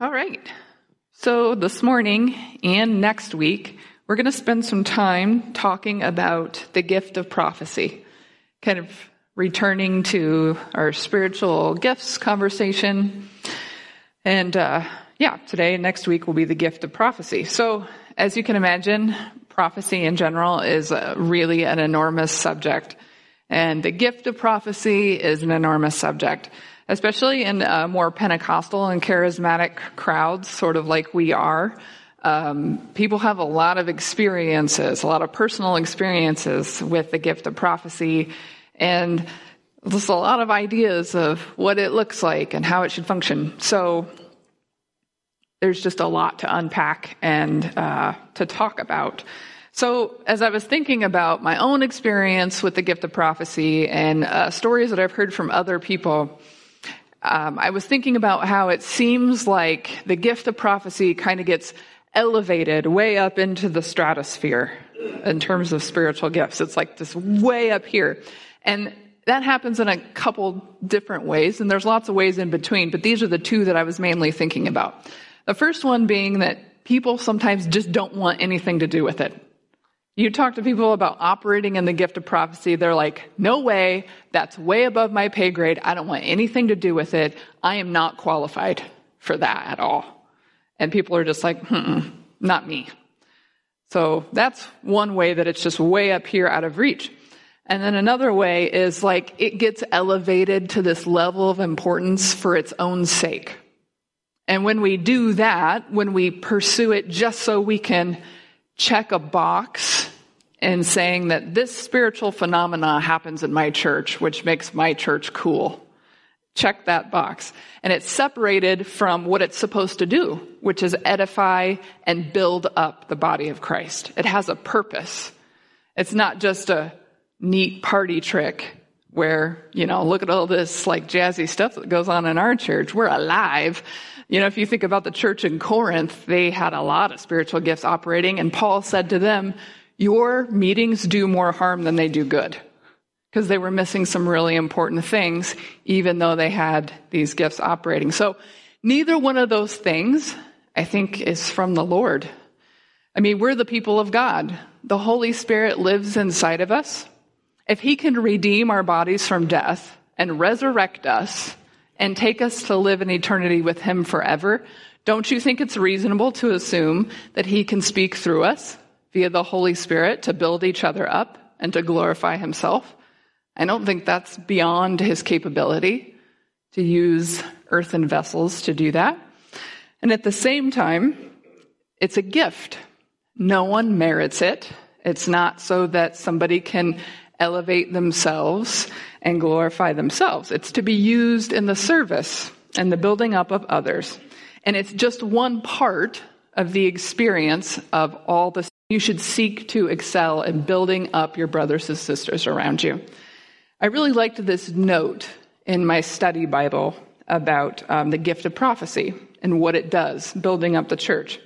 All right. So this morning and next week, we're going to spend some time talking about the gift of prophecy, kind of returning to our spiritual gifts conversation. And uh, yeah, today and next week will be the gift of prophecy. So as you can imagine, prophecy in general is really an enormous subject. And the gift of prophecy is an enormous subject especially in uh, more Pentecostal and charismatic crowds, sort of like we are. Um, people have a lot of experiences, a lot of personal experiences with the gift of prophecy, and there's a lot of ideas of what it looks like and how it should function. So there's just a lot to unpack and uh, to talk about. So, as I was thinking about my own experience with the gift of prophecy and uh, stories that I've heard from other people, um, I was thinking about how it seems like the gift of prophecy kind of gets elevated way up into the stratosphere in terms of spiritual gifts. It's like this way up here. And that happens in a couple different ways, and there's lots of ways in between, but these are the two that I was mainly thinking about. The first one being that people sometimes just don't want anything to do with it. You talk to people about operating in the gift of prophecy, they're like, no way, that's way above my pay grade. I don't want anything to do with it. I am not qualified for that at all. And people are just like, hmm, not me. So that's one way that it's just way up here out of reach. And then another way is like it gets elevated to this level of importance for its own sake. And when we do that, when we pursue it just so we can check a box and saying that this spiritual phenomena happens in my church, which makes my church cool. Check that box. And it's separated from what it's supposed to do, which is edify and build up the body of Christ. It has a purpose. It's not just a neat party trick where, you know, look at all this like jazzy stuff that goes on in our church. We're alive. You know, if you think about the church in Corinth, they had a lot of spiritual gifts operating, and Paul said to them, Your meetings do more harm than they do good. Because they were missing some really important things, even though they had these gifts operating. So, neither one of those things, I think, is from the Lord. I mean, we're the people of God. The Holy Spirit lives inside of us. If He can redeem our bodies from death and resurrect us, and take us to live in eternity with Him forever, don't you think it's reasonable to assume that He can speak through us via the Holy Spirit to build each other up and to glorify Himself? I don't think that's beyond His capability to use earthen vessels to do that. And at the same time, it's a gift. No one merits it. It's not so that somebody can elevate themselves and glorify themselves. It's to be used in the service and the building up of others. And it's just one part of the experience of all the you should seek to excel in building up your brothers and sisters around you. I really liked this note in my study Bible about um, the gift of prophecy and what it does, building up the church.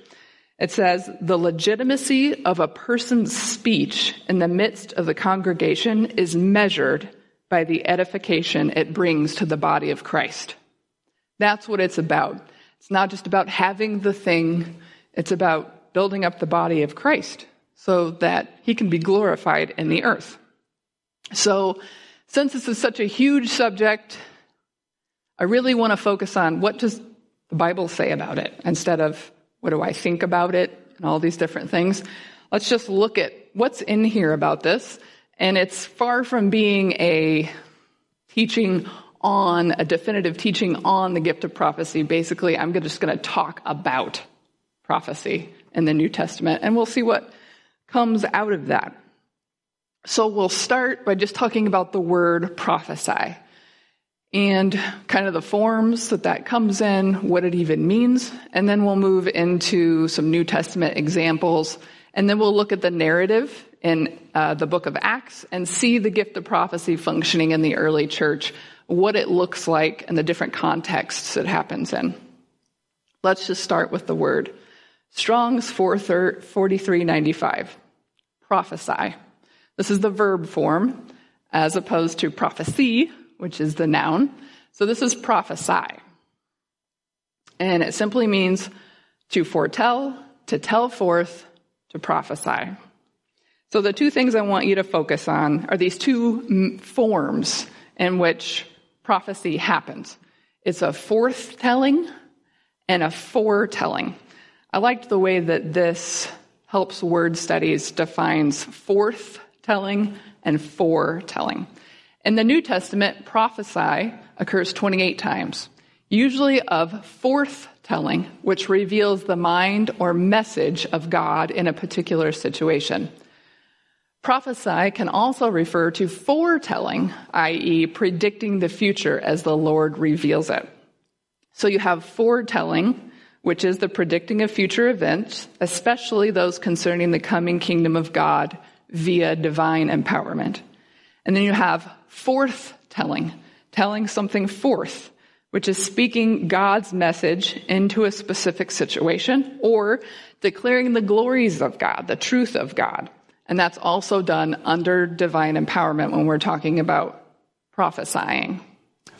It says, the legitimacy of a person's speech in the midst of the congregation is measured by the edification it brings to the body of Christ. That's what it's about. It's not just about having the thing, it's about building up the body of Christ so that he can be glorified in the earth. So, since this is such a huge subject, I really want to focus on what does the Bible say about it instead of what do I think about it and all these different things. Let's just look at what's in here about this and it's far from being a teaching on, a definitive teaching on the gift of prophecy. Basically, I'm just going to talk about prophecy in the New Testament, and we'll see what comes out of that. So we'll start by just talking about the word prophesy and kind of the forms that that comes in, what it even means, and then we'll move into some New Testament examples, and then we'll look at the narrative in uh, the book of Acts and see the gift of prophecy functioning in the early church, what it looks like, and the different contexts it happens in. Let's just start with the word. Strong's 4395. Prophesy. This is the verb form as opposed to prophecy, which is the noun. So this is prophesy. And it simply means to foretell, to tell forth, to prophesy. So the two things I want you to focus on are these two forms in which prophecy happens. It's a forthtelling and a foretelling. I liked the way that this helps word studies defines forthtelling and foretelling. In the New Testament, prophesy occurs 28 times, usually of forthtelling, which reveals the mind or message of God in a particular situation. Prophesy can also refer to foretelling, i.e., predicting the future as the Lord reveals it. So you have foretelling, which is the predicting of future events, especially those concerning the coming kingdom of God via divine empowerment. And then you have forthtelling, telling telling something forth, which is speaking God's message into a specific situation or declaring the glories of God, the truth of God. And that's also done under divine empowerment when we're talking about prophesying.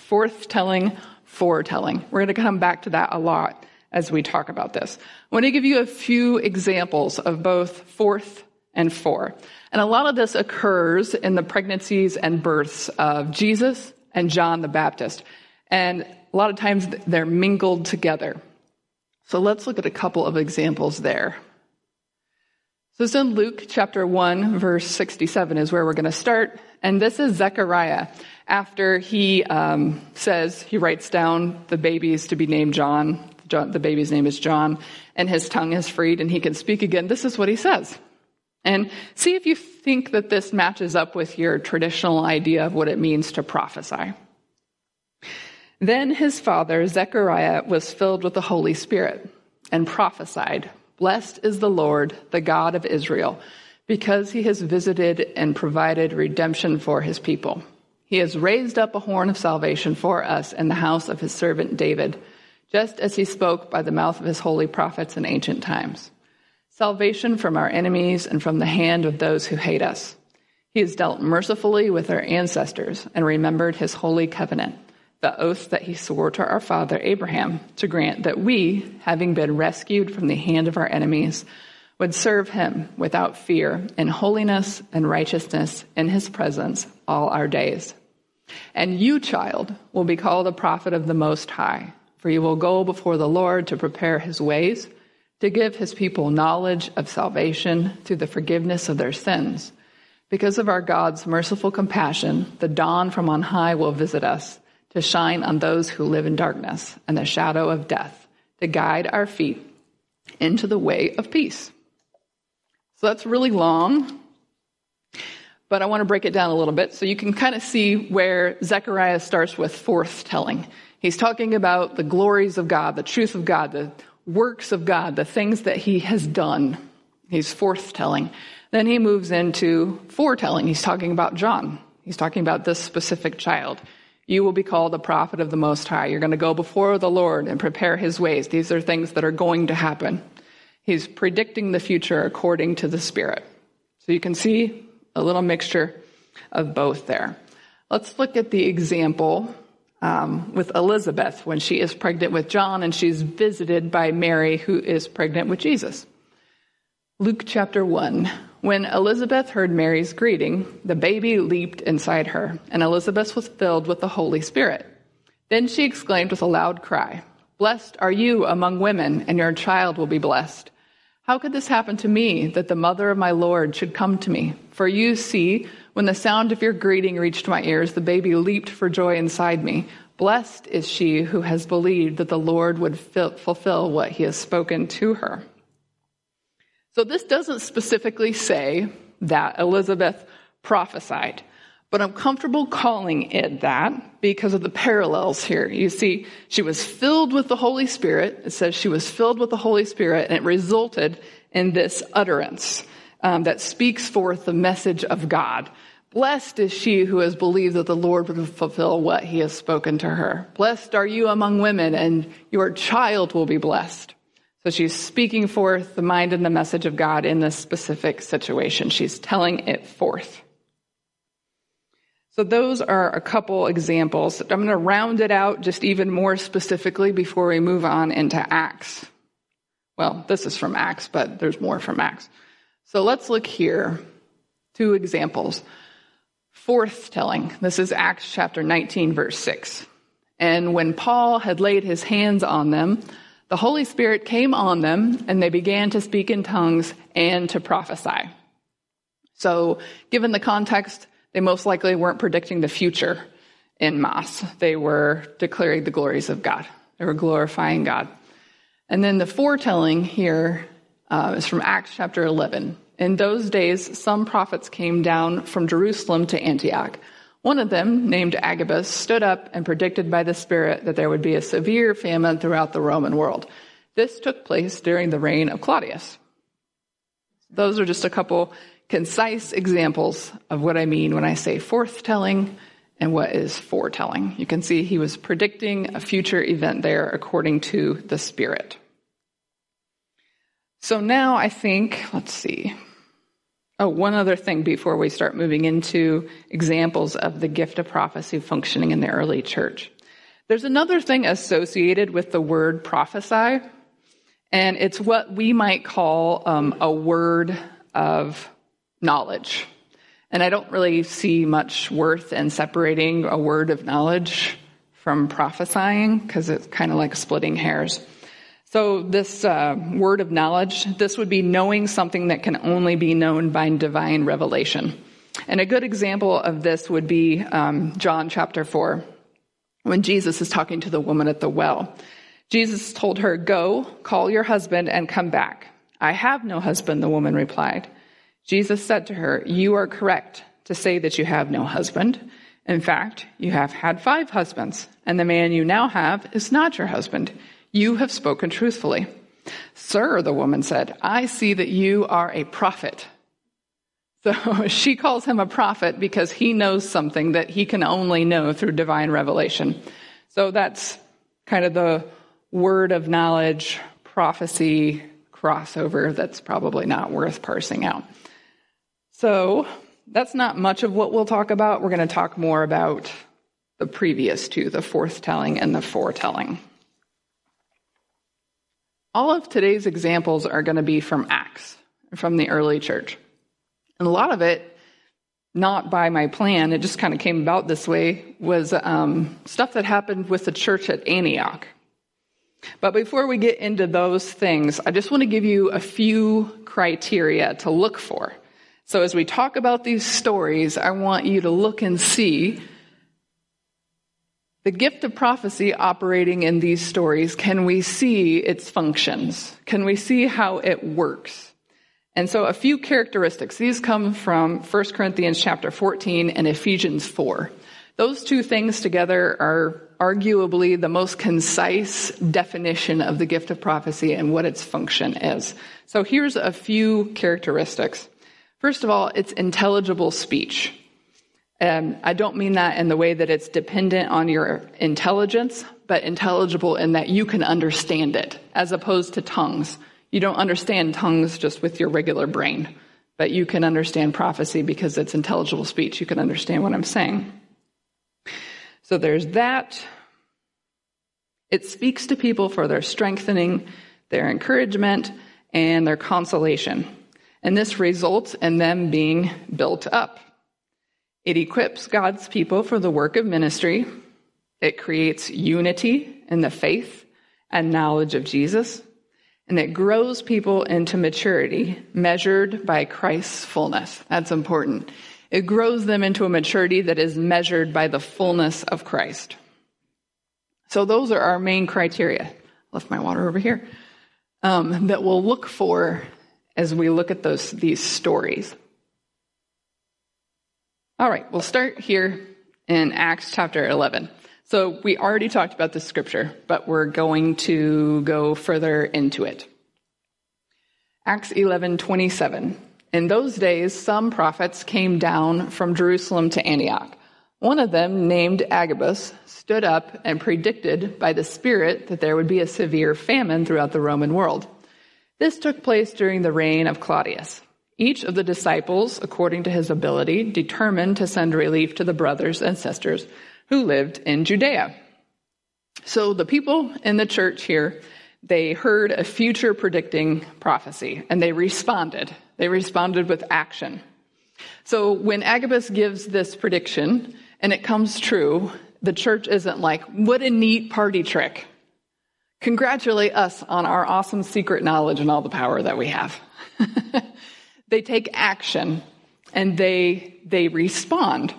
Forthtelling, foretelling. We're going to come back to that a lot as we talk about this. I want to give you a few examples of both forth and fore. And a lot of this occurs in the pregnancies and births of Jesus and John the Baptist. And a lot of times they're mingled together. So let's look at a couple of examples there. So it's in Luke chapter 1, verse 67 is where we're going to start. And this is Zechariah. After he um, says, he writes down the babies to be named John. John. The baby's name is John, and his tongue is freed, and he can speak again. This is what he says. And see if you think that this matches up with your traditional idea of what it means to prophesy. Then his father, Zechariah, was filled with the Holy Spirit and prophesied Blessed is the Lord, the God of Israel, because he has visited and provided redemption for his people. He has raised up a horn of salvation for us in the house of his servant David, just as he spoke by the mouth of his holy prophets in ancient times. Salvation from our enemies and from the hand of those who hate us. He has dealt mercifully with our ancestors and remembered his holy covenant the oath that he swore to our father Abraham to grant that we, having been rescued from the hand of our enemies, would serve him without fear in holiness and righteousness in his presence all our days. And you, child, will be called a prophet of the Most High, for you will go before the Lord to prepare his ways, to give his people knowledge of salvation through the forgiveness of their sins. Because of our God's merciful compassion, the dawn from on high will visit us to shine on those who live in darkness and the shadow of death, to guide our feet into the way of peace. So that's really long, but I want to break it down a little bit so you can kind of see where Zechariah starts with forthtelling. He's talking about the glories of God, the truth of God, the works of God, the things that he has done. He's forthtelling. Then he moves into foretelling. He's talking about John. He's talking about this specific child. You will be called a prophet of the Most High. You're going to go before the Lord and prepare his ways. These are things that are going to happen. He's predicting the future according to the Spirit. So you can see a little mixture of both there. Let's look at the example um, with Elizabeth when she is pregnant with John and she's visited by Mary, who is pregnant with Jesus. Luke chapter 1. When Elizabeth heard Mary's greeting, the baby leaped inside her, and Elizabeth was filled with the Holy Spirit. Then she exclaimed with a loud cry, Blessed are you among women, and your child will be blessed. How could this happen to me, that the mother of my Lord should come to me? For you see, when the sound of your greeting reached my ears, the baby leaped for joy inside me. Blessed is she who has believed that the Lord would fulfill what he has spoken to her. So this doesn't specifically say that Elizabeth prophesied, but I'm comfortable calling it that because of the parallels here. You see, she was filled with the Holy Spirit. It says she was filled with the Holy Spirit and it resulted in this utterance um, that speaks forth the message of God. Blessed is she who has believed that the Lord will fulfill what he has spoken to her. Blessed are you among women and your child will be blessed. So she's speaking forth the mind and the message of God in this specific situation. She's telling it forth. So those are a couple examples. I'm going to round it out just even more specifically before we move on into Acts. Well, this is from Acts, but there's more from Acts. So let's look here. Two examples. Forth telling. This is Acts chapter 19, verse 6. And when Paul had laid his hands on them, the Holy Spirit came on them, and they began to speak in tongues and to prophesy. So, given the context, they most likely weren't predicting the future in Mass. They were declaring the glories of God. They were glorifying God. And then the foretelling here uh, is from Acts chapter 11. In those days, some prophets came down from Jerusalem to Antioch. One of them, named Agabus, stood up and predicted by the Spirit that there would be a severe famine throughout the Roman world. This took place during the reign of Claudius. Those are just a couple concise examples of what I mean when I say forthtelling and what is foretelling. You can see he was predicting a future event there according to the Spirit. So now I think, let's see. Oh, one other thing before we start moving into examples of the gift of prophecy functioning in the early church. There's another thing associated with the word prophesy, and it's what we might call um, a word of knowledge. And I don't really see much worth in separating a word of knowledge from prophesying because it's kind of like splitting hairs. So, this uh, word of knowledge, this would be knowing something that can only be known by divine revelation. And a good example of this would be um, John chapter 4, when Jesus is talking to the woman at the well. Jesus told her, Go, call your husband, and come back. I have no husband, the woman replied. Jesus said to her, You are correct to say that you have no husband. In fact, you have had five husbands, and the man you now have is not your husband. You have spoken truthfully. Sir, the woman said, I see that you are a prophet. So she calls him a prophet because he knows something that he can only know through divine revelation. So that's kind of the word of knowledge, prophecy crossover that's probably not worth parsing out. So that's not much of what we'll talk about. We're going to talk more about the previous two, the forthtelling and the foretelling. All of today's examples are going to be from Acts, from the early church. And a lot of it, not by my plan, it just kind of came about this way, was um, stuff that happened with the church at Antioch. But before we get into those things, I just want to give you a few criteria to look for so as we talk about these stories, I want you to look and see the gift of prophecy operating in these stories. Can we see its functions? Can we see how it works? And so a few characteristics. These come from 1 Corinthians chapter 14 and Ephesians 4. Those two things together are arguably the most concise definition of the gift of prophecy and what its function is. So here's a few characteristics. First of all, it's intelligible speech. And I don't mean that in the way that it's dependent on your intelligence, but intelligible in that you can understand it, as opposed to tongues. You don't understand tongues just with your regular brain, but you can understand prophecy because it's intelligible speech. You can understand what I'm saying. So there's that. It speaks to people for their strengthening, their encouragement, and their consolation and this results in them being built up. It equips God's people for the work of ministry. It creates unity in the faith and knowledge of Jesus. And it grows people into maturity measured by Christ's fullness. That's important. It grows them into a maturity that is measured by the fullness of Christ. So those are our main criteria. Left my water over here. Um, that we'll look for as we look at those, these stories. All right, we'll start here in Acts chapter 11. So we already talked about this scripture, but we're going to go further into it. Acts 11:27. In those days some prophets came down from Jerusalem to Antioch. One of them, named Agabus, stood up and predicted by the Spirit that there would be a severe famine throughout the Roman world. This took place during the reign of Claudius. Each of the disciples, according to his ability, determined to send relief to the brothers and sisters who lived in Judea. So the people in the church here, they heard a future predicting prophecy and they responded. They responded with action. So when Agabus gives this prediction and it comes true, the church isn't like, what a neat party trick. Congratulate us on our awesome secret knowledge and all the power that we have. they take action and they, they respond.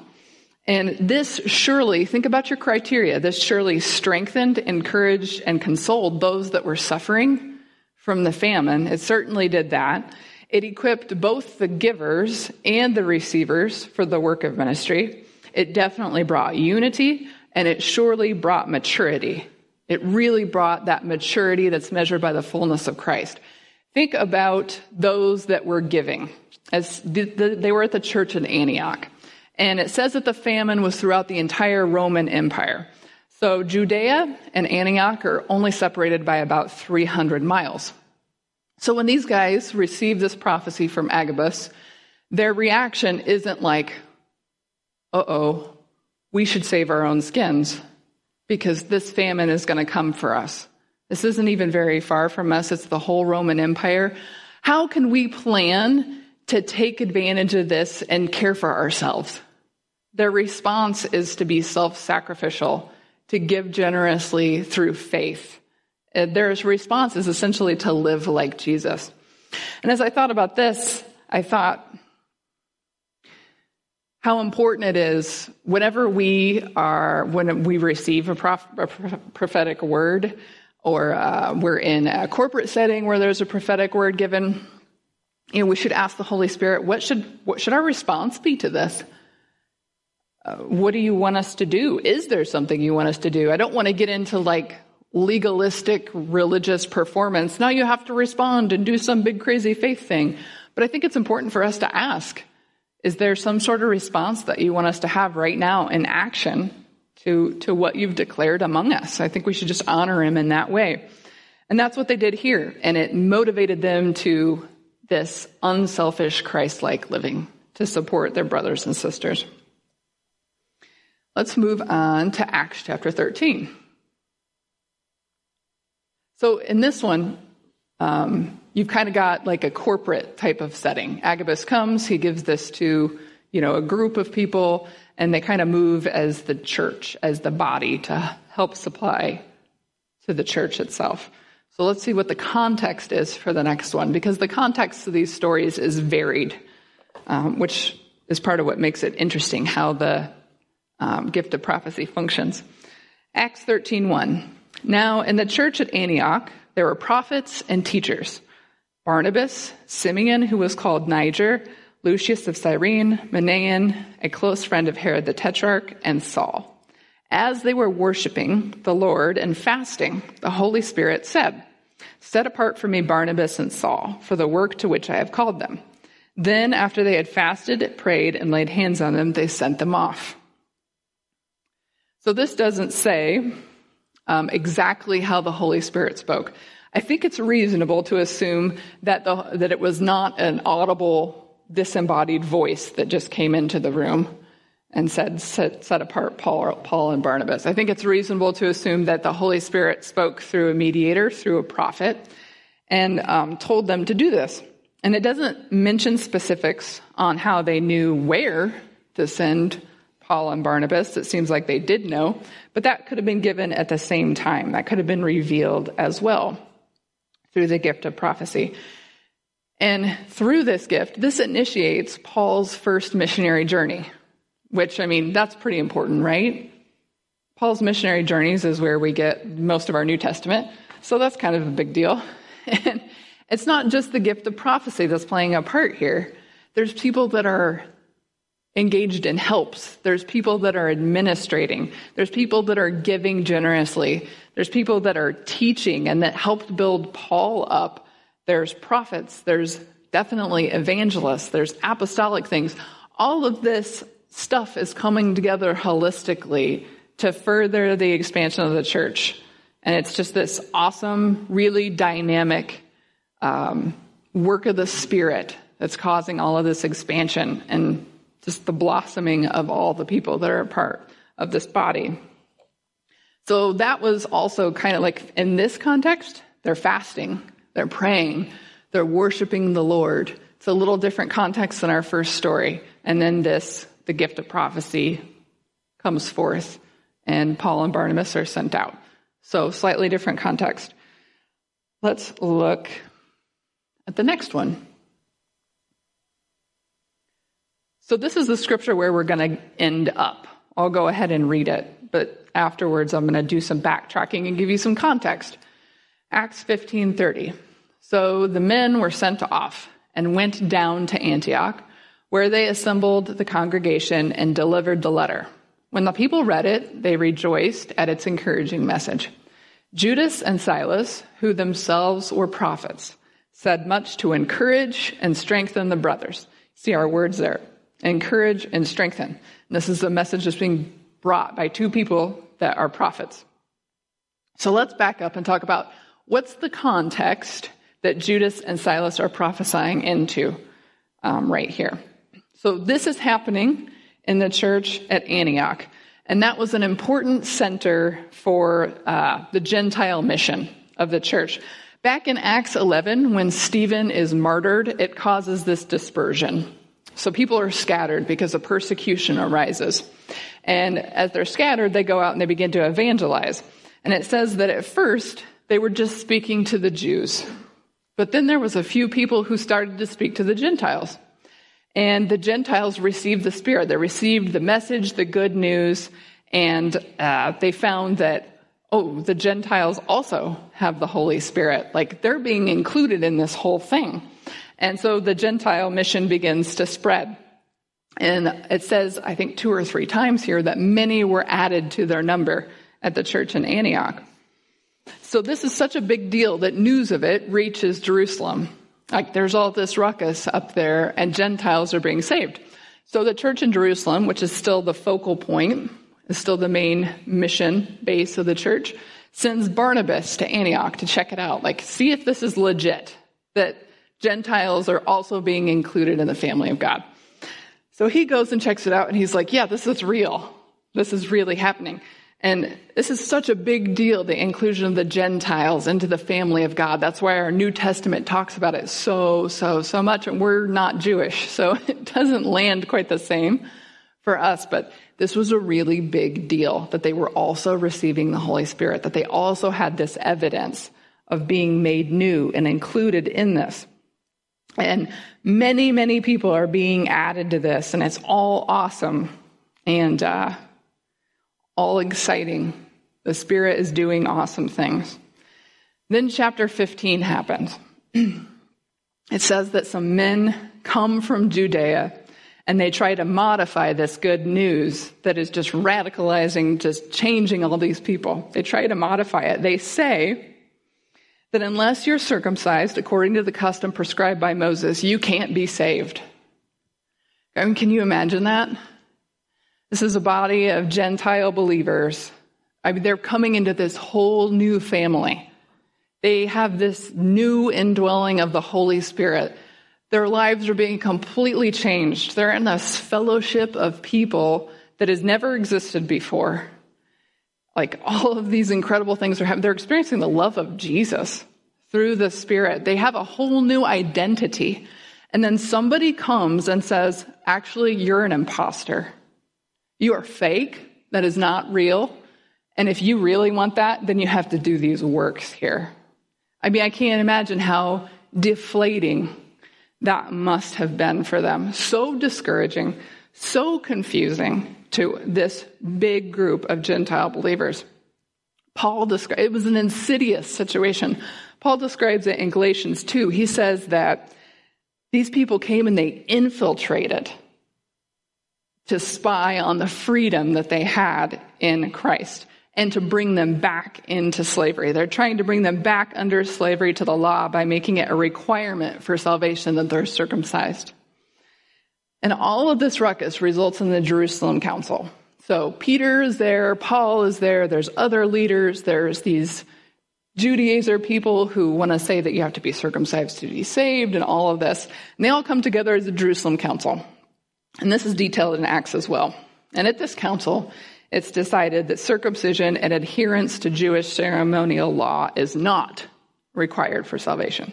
And this surely, think about your criteria, this surely strengthened, encouraged, and consoled those that were suffering from the famine. It certainly did that. It equipped both the givers and the receivers for the work of ministry. It definitely brought unity and it surely brought maturity. It really brought that maturity that's measured by the fullness of Christ. Think about those that were giving. As they were at the church in Antioch. And it says that the famine was throughout the entire Roman Empire. So Judea and Antioch are only separated by about 300 miles. So when these guys receive this prophecy from Agabus, their reaction isn't like, uh oh, we should save our own skins because this famine is going to come for us. This isn't even very far from us, it's the whole Roman Empire. How can we plan to take advantage of this and care for ourselves? Their response is to be self sacrificial, to give generously through faith. Uh, their response is essentially to live like Jesus. And as I thought about this, I thought how important it is whenever we are, when we receive a, prof, a prophetic word, or uh, we're in a corporate setting where there's a prophetic word given, you know, we should ask the Holy Spirit, what should, what should our response be to this? Uh, what do you want us to do? Is there something you want us to do? I don't want to get into like legalistic religious performance. Now you have to respond and do some big crazy faith thing. But I think it's important for us to ask, is there some sort of response that you want us to have right now in action to, to what you've declared among us. I think we should just honor him in that way. And that's what they did here. And it motivated them to this unselfish Christ like living to support their brothers and sisters. Let's move on to Acts chapter 13. So in this one, um, you've kind of got like a corporate type of setting. Agabus comes, he gives this to, you know, a group of people and they kind of move as the church, as the body to help supply to the church itself. So let's see what the context is for the next one, because the context of these stories is varied, um, which is part of what makes it interesting how the um, gift of prophecy functions. Acts 13:1. Now in the church at Antioch there were prophets and teachers. Barnabas, Simeon, who was called Niger, Lucius of Cyrene, Manaen, a close friend of Herod the Tetrarch, and Saul. As they were worshiping the Lord and fasting, the Holy Spirit said, Set apart for me Barnabas and Saul for the work to which I have called them. Then, after they had fasted, prayed, and laid hands on them, they sent them off. So, this doesn't say um, exactly how the Holy Spirit spoke. I think it's reasonable to assume that, the, that it was not an audible disembodied voice that just came into the room and said, set, set apart Paul, Paul and Barnabas. I think it's reasonable to assume that the Holy Spirit spoke through a mediator, through a prophet, and um, told them to do this. And it doesn't mention specifics on how they knew where to send Paul and Barnabas. It seems like they did know, but that could have been given at the same time. That could have been revealed as well through the gift of prophecy. And through this gift, this initiates Paul's first missionary journey, which, I mean, that's pretty important, right? Paul's missionary journeys is where we get most of our New Testament. So that's kind of a big deal. And it's not just the gift of prophecy that's playing a part here. There's people that are engaged in helps. There's people that are administrating. There's people that are giving generously. There's people that are teaching and that helped build Paul up there's prophets, there's definitely evangelists, there's apostolic things. All of this stuff is coming together holistically to further the expansion of the church. And it's just this awesome, really dynamic um, work of the Spirit that's causing all of this expansion and just the blossoming of all the people that are a part of this body. So that was also kind of like in this context, they're fasting, they're praying, they're worshiping the Lord. It's a little different context than our first story. And then this, the gift of prophecy, comes forth, and Paul and Barnabas are sent out. So, slightly different context. Let's look at the next one. So, this is the scripture where we're going to end up. I'll go ahead and read it, but afterwards I'm going to do some backtracking and give you some context. Acts 15:30. So the men were sent off and went down to Antioch, where they assembled the congregation and delivered the letter. When the people read it, they rejoiced at its encouraging message. Judas and Silas, who themselves were prophets, said much to encourage and strengthen the brothers. See our words there encourage and strengthen. And this is a message that's being brought by two people that are prophets. So let's back up and talk about what's the context that Judas and Silas are prophesying into um, right here. So this is happening in the church at Antioch, and that was an important center for uh, the Gentile mission of the church. Back in Acts 11, when Stephen is martyred, it causes this dispersion. So people are scattered because a persecution arises. And as they're scattered, they go out and they begin to evangelize. And it says that at first, they were just speaking to the Jews. But then there was a few people who started to speak to the Gentiles. And the Gentiles received the Spirit. They received the message, the good news, and uh, they found that, oh, the Gentiles also have the Holy Spirit. Like they're being included in this whole thing. And so the Gentile mission begins to spread. And it says, I think two or three times here, that many were added to their number at the church in Antioch. So this is such a big deal that news of it reaches Jerusalem. Like there's all this ruckus up there and Gentiles are being saved. So the church in Jerusalem, which is still the focal point, is still the main mission base of the church, sends Barnabas to Antioch to check it out. Like, see if this is legit, that Gentiles are also being included in the family of God. So he goes and checks it out and he's like, yeah, this is real. This is really happening. And this is such a big deal, the inclusion of the Gentiles into the family of God. That's why our New Testament talks about it so, so, so much. And we're not Jewish, so it doesn't land quite the same for us. But this was a really big deal that they were also receiving the Holy Spirit, that they also had this evidence of being made new and included in this. And many, many people are being added to this, and it's all awesome and uh, all exciting. The Spirit is doing awesome things. Then chapter 15 happens. it says that some men come from Judea and they try to modify this good news that is just radicalizing, just changing all these people. They try to modify it. They say, that unless you're circumcised according to the custom prescribed by Moses, you can't be saved. I mean, can you imagine that? This is a body of Gentile believers. I mean, they're coming into this whole new family. They have this new indwelling of the Holy Spirit. Their lives are being completely changed. They're in this fellowship of people that has never existed before. Like all of these incredible things are happening. They're experiencing the love of Jesus through the Spirit. They have a whole new identity. And then somebody comes and says, actually, you're an imposter. You are fake. That is not real. And if you really want that, then you have to do these works here. I mean, I can't imagine how deflating that must have been for them. So discouraging, so confusing to this big group of Gentile believers. Paul described it was an insidious situation. Paul describes it in Galatians 2. He says that these people came and they infiltrated to spy on the freedom that they had in Christ and to bring them back into slavery. They're trying to bring them back under slavery to the law by making it a requirement for salvation that they're circumcised. And all of this ruckus results in the Jerusalem Council. So Peter is there, Paul is there, there's other leaders, there's these Judaizer people who want to say that you have to be circumcised to be saved and all of this. And they all come together as a Jerusalem council. And this is detailed in Acts as well. And at this council, it's decided that circumcision and adherence to Jewish ceremonial law is not required for salvation.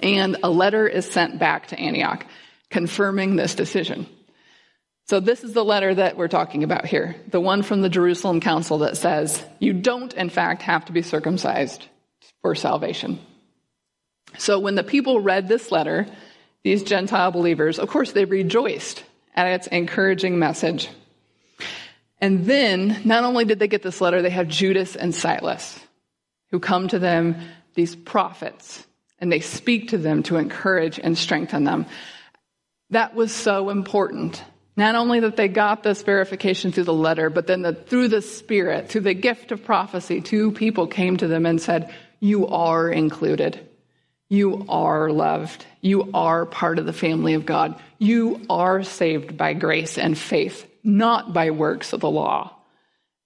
And a letter is sent back to Antioch confirming this decision. So this is the letter that we're talking about here. The one from the Jerusalem Council that says, you don't in fact have to be circumcised for salvation. So when the people read this letter, these Gentile believers, of course, they rejoiced at its encouraging message. And then, not only did they get this letter, they have Judas and Silas who come to them, these prophets, and they speak to them to encourage and strengthen them. That was so important not only that they got this verification through the letter, but then the, through the Spirit, through the gift of prophecy, two people came to them and said, You are included. You are loved. You are part of the family of God. You are saved by grace and faith, not by works of the law.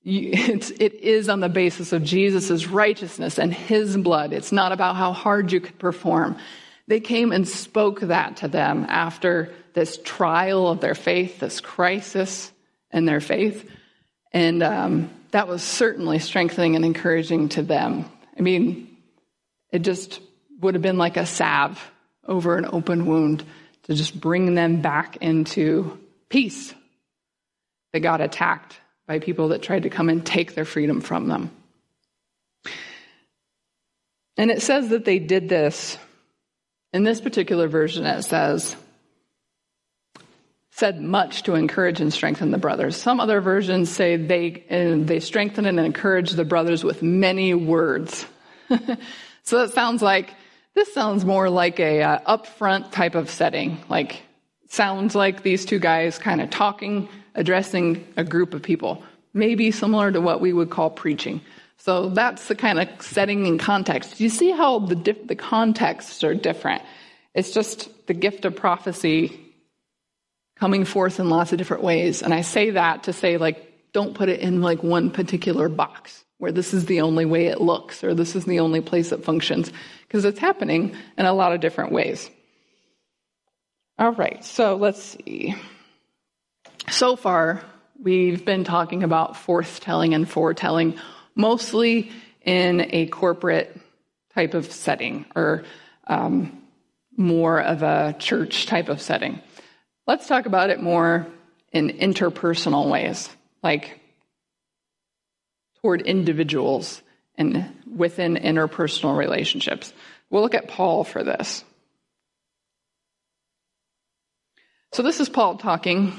It's, it is on the basis of Jesus' righteousness and his blood. It's not about how hard you could perform. They came and spoke that to them after this trial of their faith, this crisis in their faith. And um, that was certainly strengthening and encouraging to them. I mean, it just would have been like a salve over an open wound to just bring them back into peace. They got attacked by people that tried to come and take their freedom from them. And it says that they did this. In this particular version, it says, said much to encourage and strengthen the brothers. Some other versions say they, they strengthen and encourage the brothers with many words. so it sounds like, this sounds more like a uh, upfront type of setting. Like, sounds like these two guys kind of talking, addressing a group of people. Maybe similar to what we would call preaching. So that's the kind of setting and context. Do you see how the, the contexts are different. It's just the gift of prophecy coming forth in lots of different ways. And I say that to say, like, don't put it in like one particular box where this is the only way it looks or this is the only place it functions, because it's happening in a lot of different ways. All right, so let's see. So far, we've been talking about forthtelling and foretelling, mostly in a corporate type of setting or um, more of a church type of setting. Let's talk about it more in interpersonal ways, like toward individuals and within interpersonal relationships. We'll look at Paul for this. So, this is Paul talking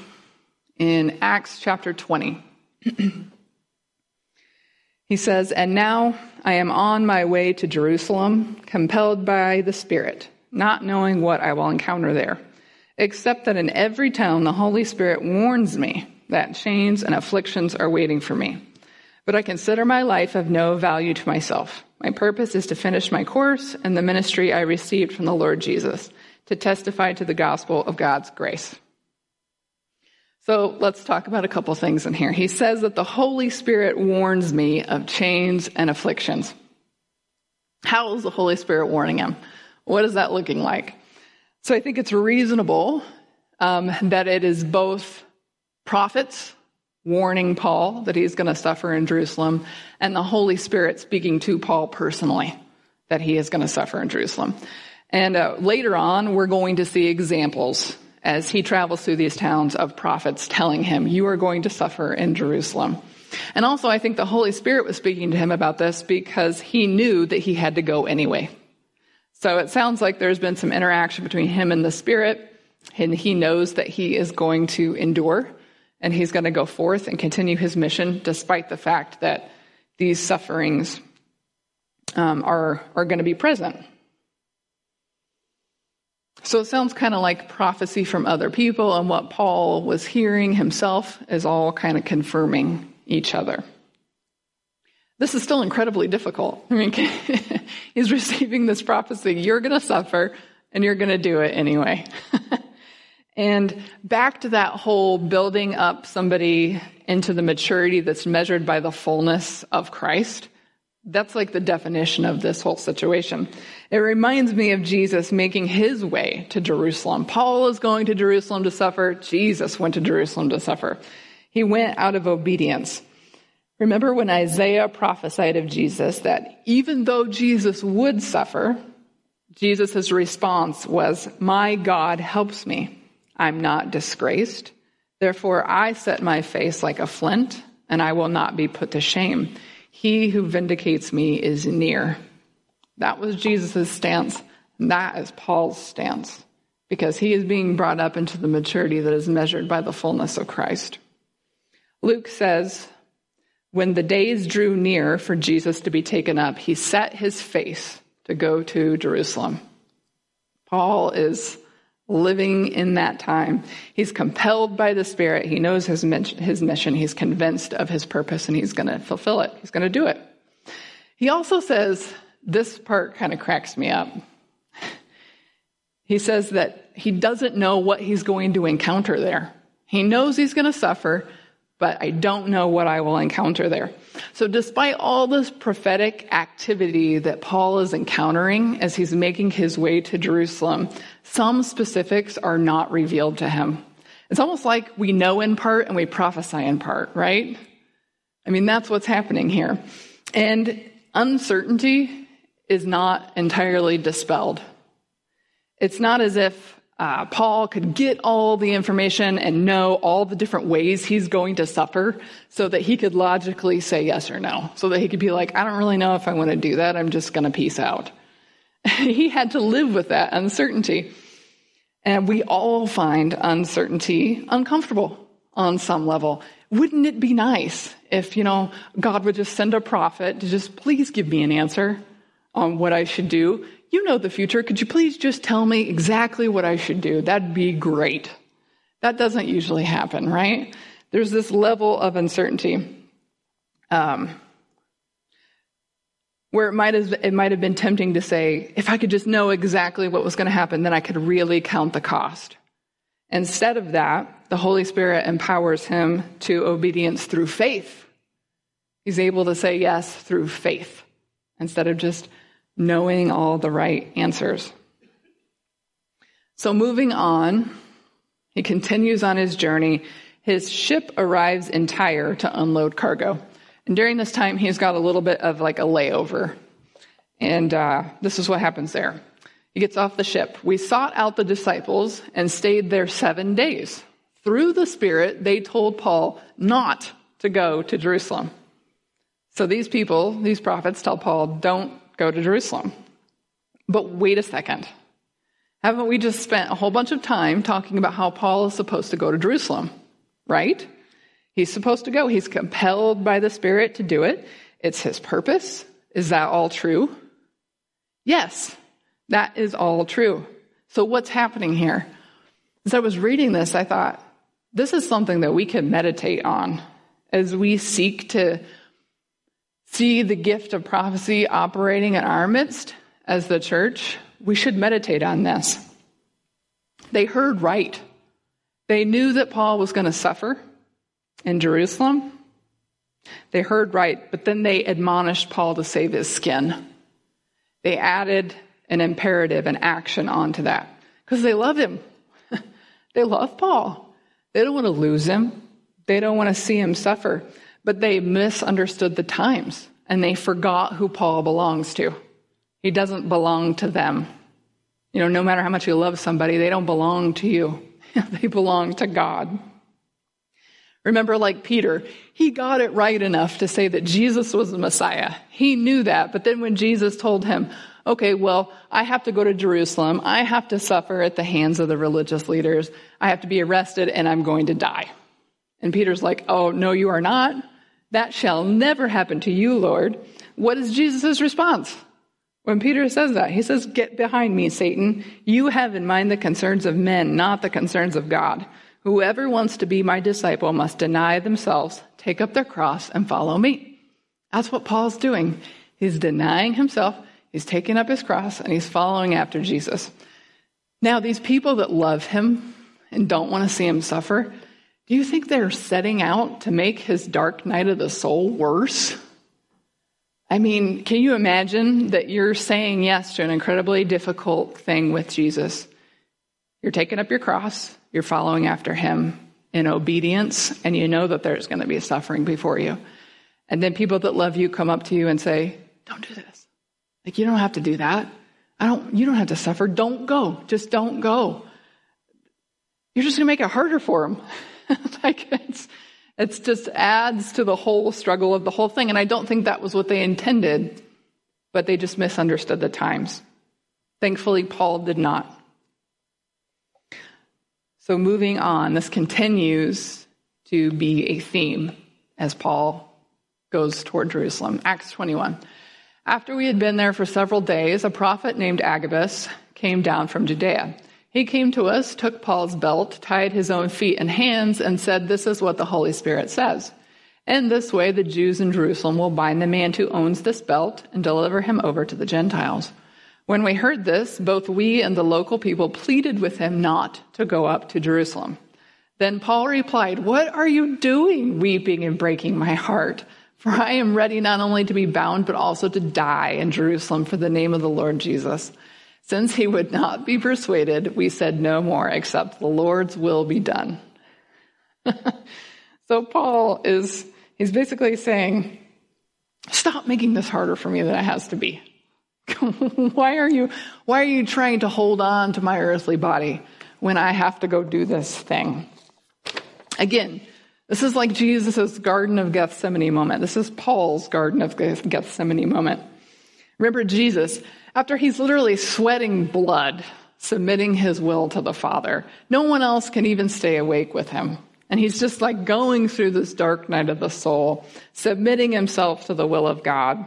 in Acts chapter 20. he says, And now I am on my way to Jerusalem, compelled by the Spirit, not knowing what I will encounter there except that in every town the Holy Spirit warns me that chains and afflictions are waiting for me. But I consider my life of no value to myself. My purpose is to finish my course and the ministry I received from the Lord Jesus, to testify to the gospel of God's grace. So let's talk about a couple things in here. He says that the Holy Spirit warns me of chains and afflictions. How is the Holy Spirit warning him? What is that looking like? So I think it's reasonable um, that it is both prophets warning Paul that he's going to suffer in Jerusalem and the Holy Spirit speaking to Paul personally that he is going to suffer in Jerusalem. And uh, later on, we're going to see examples as he travels through these towns of prophets telling him, You are going to suffer in Jerusalem. And also, I think the Holy Spirit was speaking to him about this because he knew that he had to go anyway. So it sounds like there's been some interaction between him and the Spirit, and he knows that he is going to endure and he's going to go forth and continue his mission despite the fact that these sufferings um, are, are going to be present. So it sounds kind of like prophecy from other people, and what Paul was hearing himself is all kind of confirming each other. This is still incredibly difficult. I mean, he's receiving this prophecy. You're going to suffer and you're going to do it anyway. and back to that whole building up somebody into the maturity that's measured by the fullness of Christ. That's like the definition of this whole situation. It reminds me of Jesus making his way to Jerusalem. Paul is going to Jerusalem to suffer. Jesus went to Jerusalem to suffer. He went out of obedience. Remember when Isaiah prophesied of Jesus that even though Jesus would suffer, Jesus' response was, My God helps me. I'm not disgraced. Therefore, I set my face like a flint, and I will not be put to shame. He who vindicates me is near. That was Jesus' stance, that is Paul's stance, because he is being brought up into the maturity that is measured by the fullness of Christ. Luke says, when the days drew near for Jesus to be taken up, he set his face to go to Jerusalem. Paul is living in that time. He's compelled by the Spirit. He knows his, his mission. He's convinced of his purpose and he's going to fulfill it. He's going to do it. He also says, this part kind of cracks me up. He says that he doesn't know what he's going to encounter there. He knows he's going to suffer, but I don't know what I will encounter there. So despite all this prophetic activity that Paul is encountering as he's making his way to Jerusalem, some specifics are not revealed to him. It's almost like we know in part and we prophesy in part, right? I mean, that's what's happening here. And uncertainty is not entirely dispelled. It's not as if uh, Paul could get all the information and know all the different ways he's going to suffer so that he could logically say yes or no. So that he could be like, I don't really know if I want to do that. I'm just going to peace out. he had to live with that uncertainty. And we all find uncertainty uncomfortable on some level. Wouldn't it be nice if, you know, God would just send a prophet to just please give me an answer on what I should do? You know the future. Could you please just tell me exactly what I should do? That'd be great. That doesn't usually happen, right? There's this level of uncertainty. Um, where it might have it might have been tempting to say, if I could just know exactly what was going to happen, then I could really count the cost. Instead of that, the Holy Spirit empowers him to obedience through faith. He's able to say yes through faith instead of just knowing all the right answers. So moving on, he continues on his journey. His ship arrives in Tyre to unload cargo. And during this time, he's got a little bit of like a layover. And uh, this is what happens there. He gets off the ship. We sought out the disciples and stayed there seven days. Through the Spirit, they told Paul not to go to Jerusalem. So these people, these prophets, tell Paul, don't go to Jerusalem. But wait a second. Haven't we just spent a whole bunch of time talking about how Paul is supposed to go to Jerusalem? Right? He's supposed to go. He's compelled by the Spirit to do it. It's his purpose. Is that all true? Yes, that is all true. So what's happening here? As I was reading this, I thought, this is something that we can meditate on as we seek to see the gift of prophecy operating in our midst as the church, we should meditate on this. They heard right. They knew that Paul was going to suffer in Jerusalem. They heard right, but then they admonished Paul to save his skin. They added an imperative, an action onto that because they love him. they love Paul. They don't want to lose him. They don't want to see him suffer but they misunderstood the times and they forgot who Paul belongs to. He doesn't belong to them. You know, no matter how much you love somebody, they don't belong to you. they belong to God. Remember, like Peter, he got it right enough to say that Jesus was the Messiah. He knew that. But then when Jesus told him, okay, well, I have to go to Jerusalem. I have to suffer at the hands of the religious leaders. I have to be arrested and I'm going to die. And Peter's like, oh, no, you are not. That shall never happen to you, Lord. What is Jesus' response? When Peter says that, he says, Get behind me, Satan. You have in mind the concerns of men, not the concerns of God. Whoever wants to be my disciple must deny themselves, take up their cross, and follow me. That's what Paul's doing. He's denying himself, he's taking up his cross, and he's following after Jesus. Now, these people that love him and don't want to see him suffer, do you think they're setting out to make his dark night of the soul worse? I mean, can you imagine that you're saying yes to an incredibly difficult thing with Jesus? You're taking up your cross, you're following after him in obedience, and you know that there's going to be suffering before you. And then people that love you come up to you and say, Don't do this. Like, you don't have to do that. I don't, you don't have to suffer. Don't go. Just don't go. You're just going to make it harder for them. like, it's, it's just adds to the whole struggle of the whole thing. And I don't think that was what they intended, but they just misunderstood the times. Thankfully, Paul did not. So, moving on, this continues to be a theme as Paul goes toward Jerusalem. Acts 21. After we had been there for several days, a prophet named Agabus came down from Judea. He came to us, took Paul's belt, tied his own feet and hands, and said, This is what the Holy Spirit says. In this way, the Jews in Jerusalem will bind the man who owns this belt and deliver him over to the Gentiles. When we heard this, both we and the local people pleaded with him not to go up to Jerusalem. Then Paul replied, What are you doing, weeping and breaking my heart? For I am ready not only to be bound, but also to die in Jerusalem for the name of the Lord Jesus. Since he would not be persuaded, we said no more except the Lord's will be done. so Paul is, he's basically saying, stop making this harder for me than it has to be. why are you, why are you trying to hold on to my earthly body when I have to go do this thing? Again, this is like Jesus' Garden of Gethsemane moment. This is Paul's Garden of Gethsemane moment. Remember Jesus, after he's literally sweating blood, submitting his will to the Father. No one else can even stay awake with him. And he's just like going through this dark night of the soul, submitting himself to the will of God.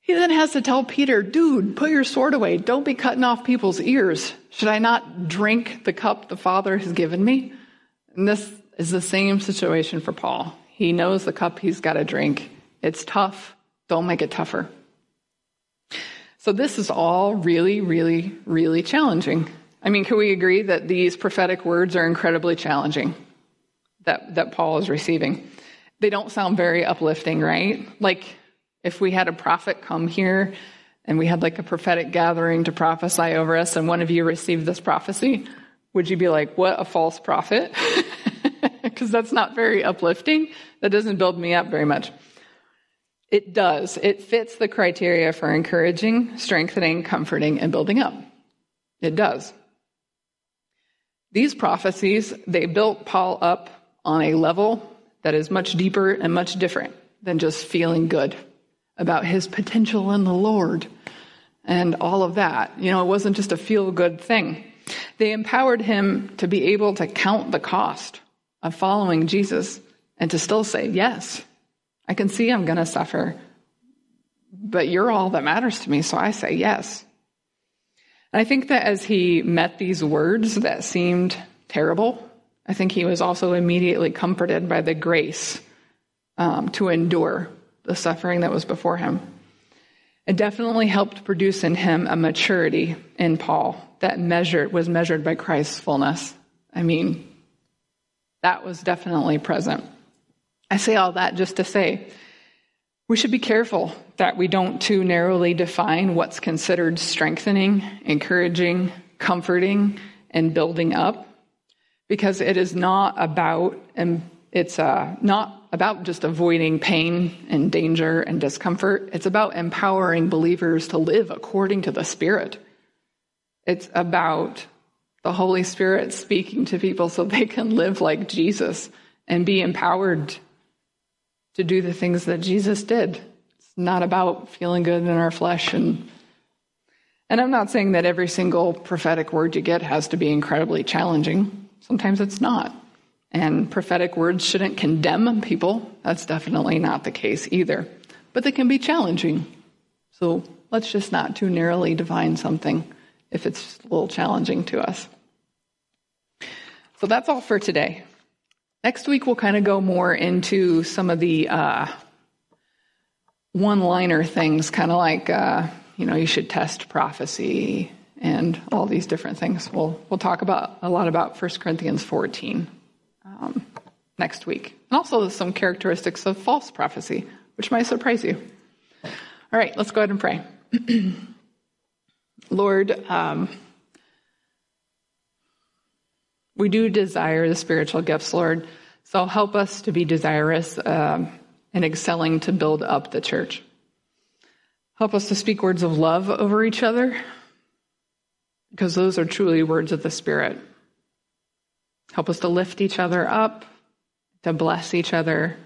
He then has to tell Peter, dude, put your sword away. Don't be cutting off people's ears. Should I not drink the cup the Father has given me? And this is the same situation for Paul. He knows the cup he's got to drink. It's tough. Don't make it tougher. So this is all really, really, really challenging. I mean, can we agree that these prophetic words are incredibly challenging that, that Paul is receiving? They don't sound very uplifting, right? Like if we had a prophet come here and we had like a prophetic gathering to prophesy over us and one of you received this prophecy, would you be like, what a false prophet? Because that's not very uplifting. That doesn't build me up very much. It does. It fits the criteria for encouraging, strengthening, comforting, and building up. It does. These prophecies, they built Paul up on a level that is much deeper and much different than just feeling good about his potential in the Lord and all of that. You know, it wasn't just a feel good thing. They empowered him to be able to count the cost of following Jesus and to still say, yes, I can see I'm going to suffer, but you're all that matters to me, so I say yes. And I think that as he met these words that seemed terrible, I think he was also immediately comforted by the grace um, to endure the suffering that was before him. It definitely helped produce in him a maturity in Paul that measured was measured by Christ's fullness. I mean, that was definitely present. I say all that just to say we should be careful that we don't too narrowly define what's considered strengthening, encouraging, comforting, and building up, because it is not about and it's uh, not about just avoiding pain and danger and discomfort. It's about empowering believers to live according to the Spirit. It's about the Holy Spirit speaking to people so they can live like Jesus and be empowered to do the things that Jesus did. It's not about feeling good in our flesh and and I'm not saying that every single prophetic word you get has to be incredibly challenging. Sometimes it's not. And prophetic words shouldn't condemn people. That's definitely not the case either. But they can be challenging. So let's just not too narrowly define something if it's a little challenging to us. So that's all for today. Next week, we'll kind of go more into some of the uh, one liner things, kind of like, uh, you know, you should test prophecy and all these different things. We'll, we'll talk about a lot about 1 Corinthians 14 um, next week. And also some characteristics of false prophecy, which might surprise you. All right, let's go ahead and pray. Lord, um, we do desire the spiritual gifts, Lord. So help us to be desirous um, and excelling to build up the church. Help us to speak words of love over each other because those are truly words of the Spirit. Help us to lift each other up, to bless each other.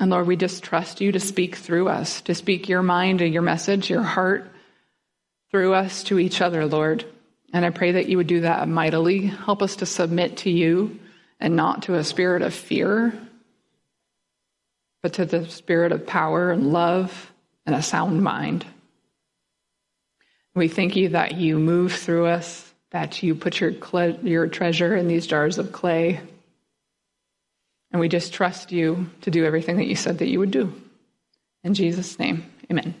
And Lord, we just trust you to speak through us, to speak your mind and your message, your heart through us to each other, Lord. And I pray that you would do that mightily. Help us to submit to you and not to a spirit of fear, but to the spirit of power and love and a sound mind. We thank you that you move through us, that you put your, your treasure in these jars of clay. And we just trust you to do everything that you said that you would do. In Jesus' name, amen.